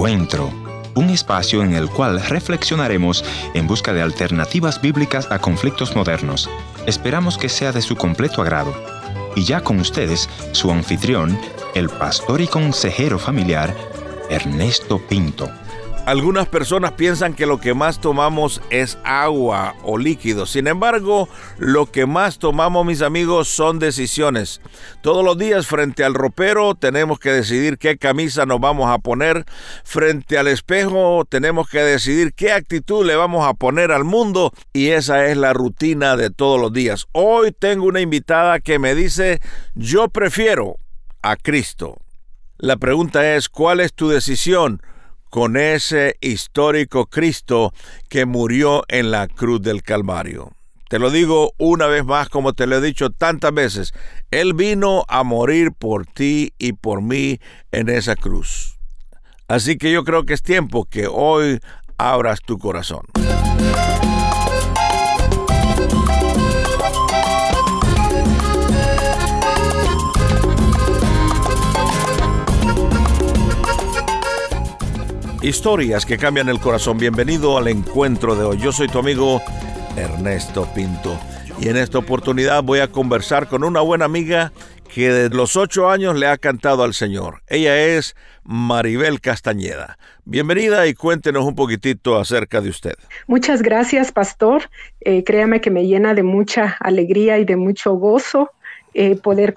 Encuentro, un espacio en el cual reflexionaremos en busca de alternativas bíblicas a conflictos modernos. Esperamos que sea de su completo agrado. Y ya con ustedes, su anfitrión, el pastor y consejero familiar, Ernesto Pinto. Algunas personas piensan que lo que más tomamos es agua o líquido. Sin embargo, lo que más tomamos, mis amigos, son decisiones. Todos los días frente al ropero tenemos que decidir qué camisa nos vamos a poner. Frente al espejo tenemos que decidir qué actitud le vamos a poner al mundo. Y esa es la rutina de todos los días. Hoy tengo una invitada que me dice, yo prefiero a Cristo. La pregunta es, ¿cuál es tu decisión? Con ese histórico Cristo que murió en la cruz del Calvario. Te lo digo una vez más como te lo he dicho tantas veces, Él vino a morir por ti y por mí en esa cruz. Así que yo creo que es tiempo que hoy abras tu corazón. Historias que cambian el corazón. Bienvenido al encuentro de hoy. Yo soy tu amigo Ernesto Pinto. Y en esta oportunidad voy a conversar con una buena amiga que desde los ocho años le ha cantado al Señor. Ella es Maribel Castañeda. Bienvenida y cuéntenos un poquitito acerca de usted. Muchas gracias, pastor. Eh, créame que me llena de mucha alegría y de mucho gozo eh, poder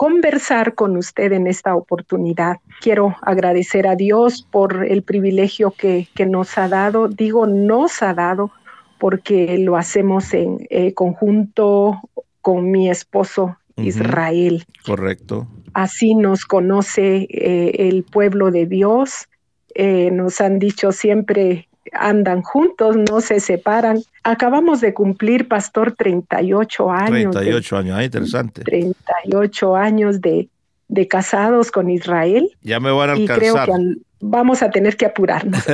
conversar con usted en esta oportunidad. Quiero agradecer a Dios por el privilegio que, nos ha dado. Digo, nos ha dado porque lo hacemos en eh, conjunto con mi esposo Israel. Correcto. Así nos conoce eh, el pueblo de Dios. nos han dicho siempre andan juntos, no se separan. Acabamos de cumplir, pastor, 38 años. 38 años, ah, interesante. 38 años de, de casados con Israel. Ya me van a alcanzar. Y creo que vamos a tener que apurarnos.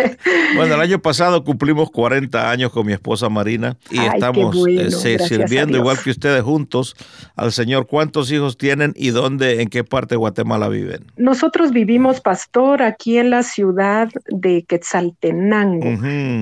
bueno, el año pasado cumplimos 40 años con mi esposa Marina y estamos eh, sirviendo igual que ustedes juntos al Señor. ¿Cuántos hijos tienen y dónde, en qué parte de Guatemala viven? Nosotros vivimos, pastor, aquí en la ciudad de Quetzaltenango.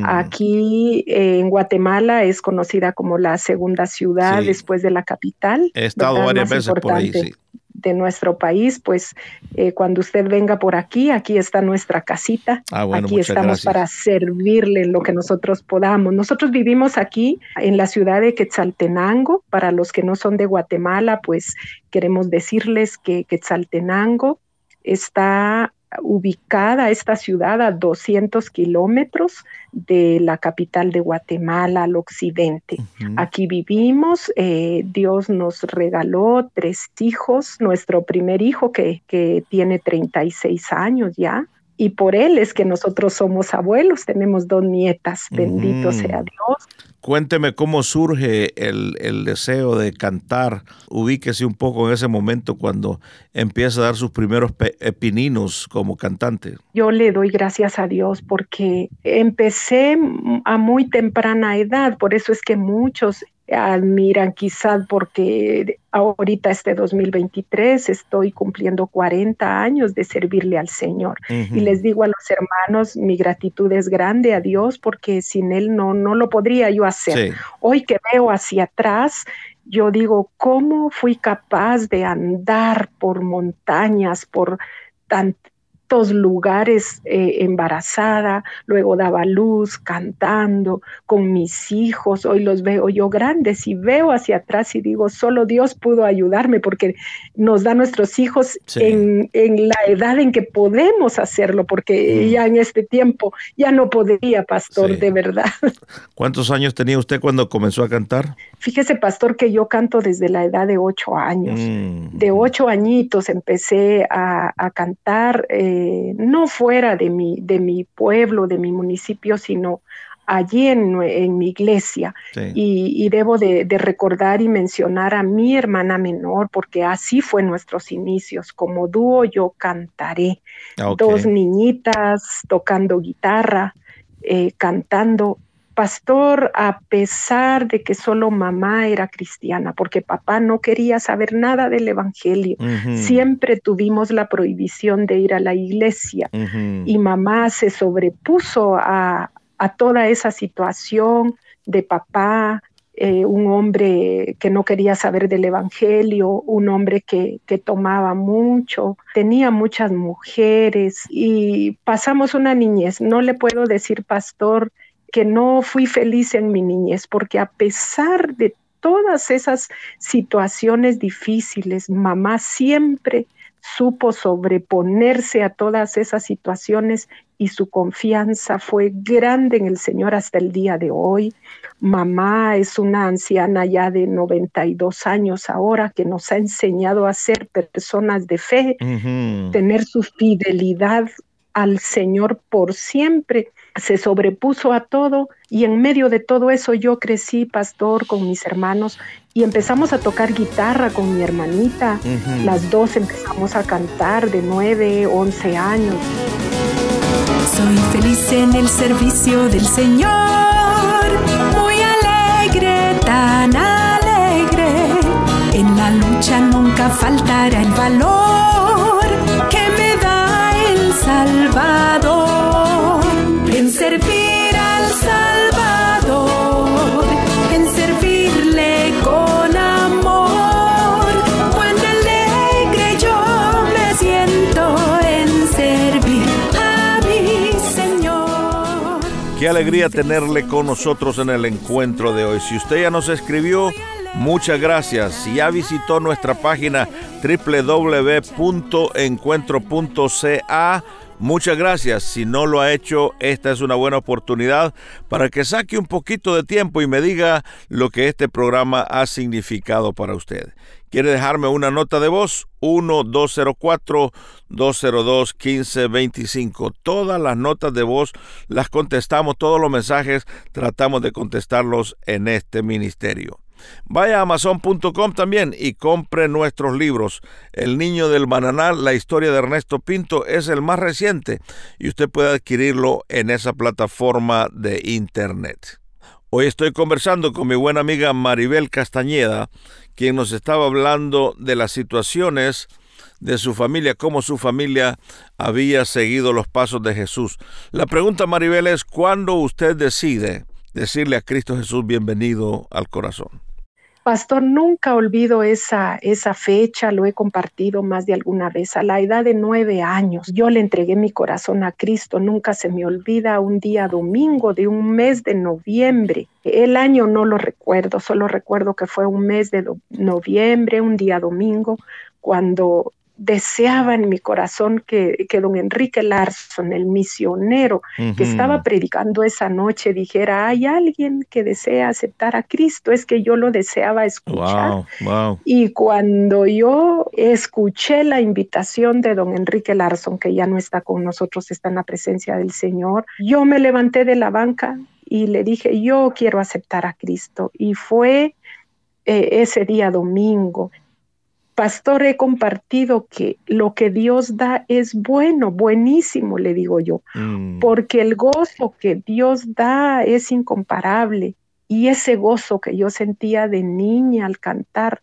Aquí eh, en Guatemala es conocida como la segunda ciudad después de la capital. He estado varias veces por ahí, sí de nuestro país, pues eh, cuando usted venga por aquí, aquí está nuestra casita, ah, aquí estamos para servirle en lo que nosotros podamos. Nosotros vivimos aquí en la ciudad de Quetzaltenango, para los que no son de Guatemala, pues queremos decirles que Quetzaltenango está ubicada esta ciudad a 200 kilómetros de la capital de Guatemala al occidente. Aquí vivimos, eh, Dios nos regaló tres hijos, nuestro primer hijo que, que tiene 36 años ya, y por él es que nosotros somos abuelos, tenemos dos nietas, bendito sea Dios. Cuénteme cómo surge el, deseo de cantar. Ubíquese un poco en ese momento cuando empieza a dar sus primeros pininos como cantante. Yo le doy gracias a Dios porque empecé a muy temprana edad, por eso es que muchos admiran quizás porque ahorita este 2023 estoy cumpliendo 40 años de servirle al Señor. Y les digo a los hermanos, mi gratitud es grande a Dios porque sin Él no, no lo podría yo hacer. Hoy que veo hacia atrás, yo digo, ¿cómo fui capaz de andar por montañas, por tan, lugares eh, embarazada, luego daba luz cantando con mis hijos, hoy los veo yo grandes y veo hacia atrás y digo, solo Dios pudo ayudarme porque nos da nuestros hijos en, la edad en que podemos hacerlo, porque mm. ya en este tiempo ya no podía, pastor, de verdad. ¿Cuántos años tenía usted cuando comenzó a cantar? Fíjese, pastor, que yo canto desde la edad de ocho años. Mm. De ocho añitos empecé a, cantar. Eh, no fuera de mi, de mi pueblo, de mi municipio, sino allí en, mi iglesia. Y, debo de, recordar y mencionar a mi hermana menor, porque así fue nuestros inicios. Como dúo yo cantaré. Ah, Dos niñitas tocando guitarra, eh, cantando pastor, a pesar de que solo mamá era cristiana, porque papá no quería saber nada del Evangelio, siempre tuvimos la prohibición de ir a la iglesia y mamá se sobrepuso a, a toda esa situación de papá, eh, un hombre que no quería saber del Evangelio, un hombre que, que, tomaba mucho, tenía muchas mujeres y pasamos una niñez. No le puedo decir, pastor, que no fui feliz en mi niñez, porque a pesar de todas esas situaciones difíciles, mamá siempre supo sobreponerse a todas esas situaciones y su confianza fue grande en el Señor hasta el día de hoy. Mamá es una anciana ya de 92 años ahora que nos ha enseñado a ser personas de fe, tener su fidelidad al Señor por siempre, se sobrepuso a todo y en medio de todo eso yo crecí pastor con mis hermanos y empezamos a tocar guitarra con mi hermanita. Las dos empezamos a cantar de 9, 11 años. Soy feliz en el servicio del Señor, muy alegre, tan alegre. En la lucha nunca faltará el valor alegría tenerle con nosotros en el encuentro de hoy. Si usted ya nos escribió, muchas gracias. Si ya visitó nuestra página www.encuentro.ca, Muchas gracias. Si no lo ha hecho, esta es una buena oportunidad para que saque un poquito de tiempo y me diga lo que este programa ha significado para usted. ¿Quiere dejarme una nota de voz? 1-204-202-1525. Todas las notas de voz las contestamos, todos los mensajes tratamos de contestarlos en este ministerio. Vaya a amazon.com también y compre nuestros libros. El Niño del Bananal, la historia de Ernesto Pinto, es el más reciente y usted puede adquirirlo en esa plataforma de internet. Hoy estoy conversando con mi buena amiga Maribel Castañeda, quien nos estaba hablando de las situaciones de su familia, cómo su familia había seguido los pasos de Jesús. La pregunta, Maribel, es ¿cuándo usted decide decirle a Cristo Jesús bienvenido al corazón? Pastor, nunca olvido esa, esa fecha, lo he compartido más de alguna vez. A la edad de nueve años, yo le entregué mi corazón a Cristo. Nunca se me olvida un día domingo de un mes de noviembre. El año no lo recuerdo, solo recuerdo que fue un mes de noviembre, un día domingo, cuando deseaba en mi corazón que, que don Enrique Larson, el misionero que estaba predicando esa noche, dijera, hay alguien que desea aceptar a Cristo, es que yo lo deseaba escuchar. Y cuando yo escuché la invitación de don Enrique Larson, que ya no está con nosotros, está en la presencia del Señor, yo me levanté de la banca y le dije, yo quiero aceptar a Cristo. Y fue eh, ese día domingo pastor, he compartido que lo que Dios da es bueno, buenísimo, le digo yo, mm. porque el gozo que Dios da es incomparable y ese gozo que yo sentía de niña al cantar,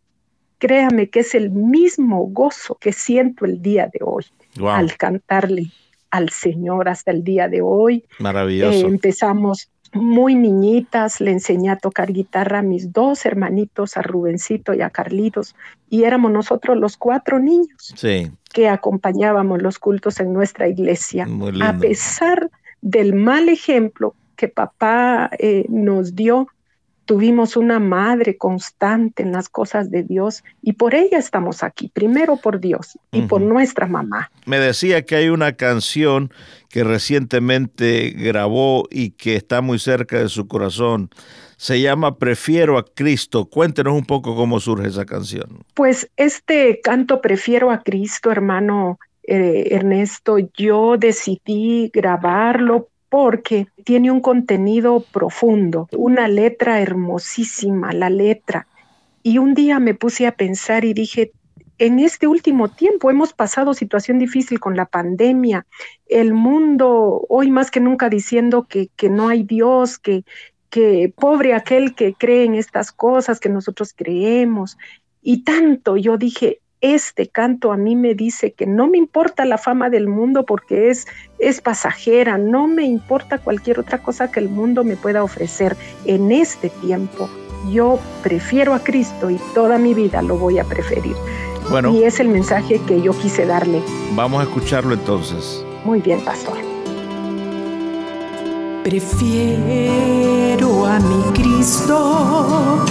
créame que es el mismo gozo que siento el día de hoy al cantarle al Señor hasta el día de hoy. Maravilloso. Eh, empezamos muy niñitas, le enseñé a tocar guitarra a mis dos hermanitos, a Rubencito y a Carlitos, y éramos nosotros los cuatro niños que acompañábamos los cultos en nuestra iglesia, a pesar del mal ejemplo que papá eh, nos dio tuvimos una madre constante en las cosas de Dios y por ella estamos aquí, primero por Dios y por nuestra mamá. Me decía que hay una canción que recientemente grabó y que está muy cerca de su corazón. Se llama Prefiero a Cristo. Cuéntenos un poco cómo surge esa canción. Pues este canto Prefiero a Cristo, hermano eh, Ernesto, yo decidí grabarlo porque tiene un contenido profundo, una letra hermosísima, la letra. Y un día me puse a pensar y dije, en este último tiempo hemos pasado situación difícil con la pandemia, el mundo hoy más que nunca diciendo que, no hay Dios, que pobre aquel que cree en estas cosas que nosotros creemos. Y tanto yo dije, este canto a mí me dice que no me importa la fama del mundo porque es, es pasajera, no me importa cualquier otra cosa que el mundo me pueda ofrecer en este tiempo. Yo prefiero a Cristo y toda mi vida lo voy a preferir. Bueno, Y es el mensaje que yo quise darle. vamos a escucharlo entonces. Muy bien, pastor. Prefiero a mi Cristo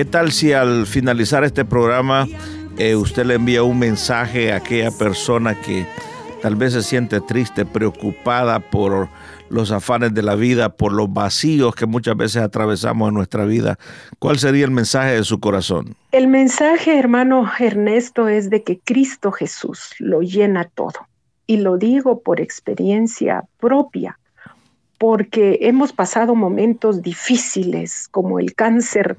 ¿Qué tal si al finalizar este programa eh, usted le envía un mensaje a aquella persona que tal vez se siente triste, preocupada por los afanes de la vida, por los vacíos que muchas veces atravesamos en nuestra vida? ¿Cuál sería el mensaje de su corazón? El mensaje, hermano Ernesto, es de que Cristo Jesús lo llena todo. Y lo digo por experiencia propia, porque hemos pasado momentos difíciles, como el cáncer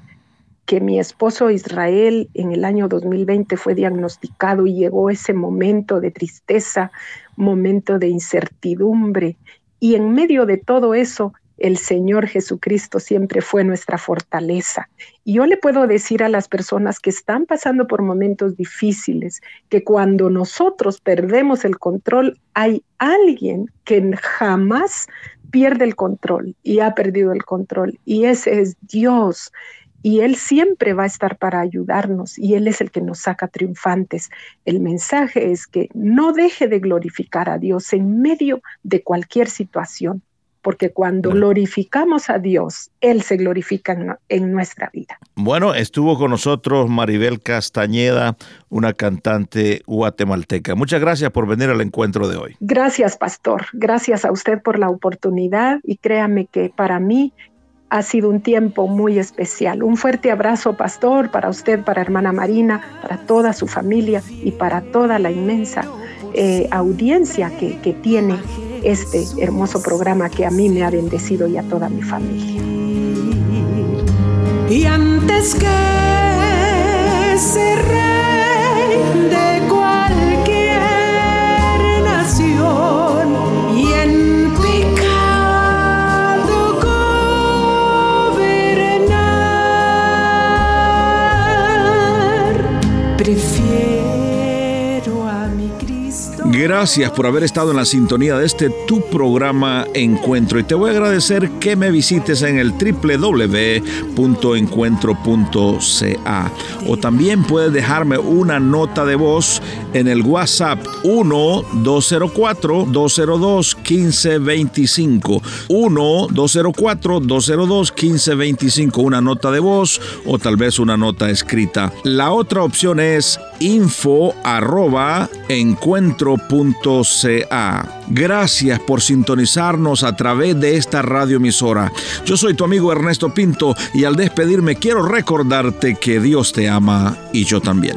que mi esposo Israel en el año 2020 fue diagnosticado y llegó ese momento de tristeza, momento de incertidumbre. Y en medio de todo eso, el Señor Jesucristo siempre fue nuestra fortaleza. Y yo le puedo decir a las personas que están pasando por momentos difíciles que cuando nosotros perdemos el control, hay alguien que jamás pierde el control y ha perdido el control. Y ese es Dios. Y Él siempre va a estar para ayudarnos y Él es el que nos saca triunfantes. El mensaje es que no deje de glorificar a Dios en medio de cualquier situación, porque cuando glorificamos a Dios, Él se glorifica en, en nuestra vida. Bueno, estuvo con nosotros Maribel Castañeda, una cantante guatemalteca. Muchas gracias por venir al encuentro de hoy. Gracias, pastor. Gracias a usted por la oportunidad y créame que para mí ha sido un tiempo muy especial. Un fuerte abrazo, pastor, para usted, para hermana Marina, para toda su familia y para toda la inmensa eh, audiencia que, que tiene este hermoso programa que a mí me ha bendecido y a toda mi familia. Y antes que ser Gracias por haber estado en la sintonía de este tu programa Encuentro. Y te voy a agradecer que me visites en el www.encuentro.ca o también puedes dejarme una nota de voz en el WhatsApp 1-204-202-1525 1-204-202-1525 una nota de voz o tal vez una nota escrita. La otra opción es info arroba encuentro.ca. Gracias por sintonizarnos a través de esta radioemisora. Yo soy tu amigo Ernesto Pinto y al despedirme quiero recordarte que Dios te ama y yo también.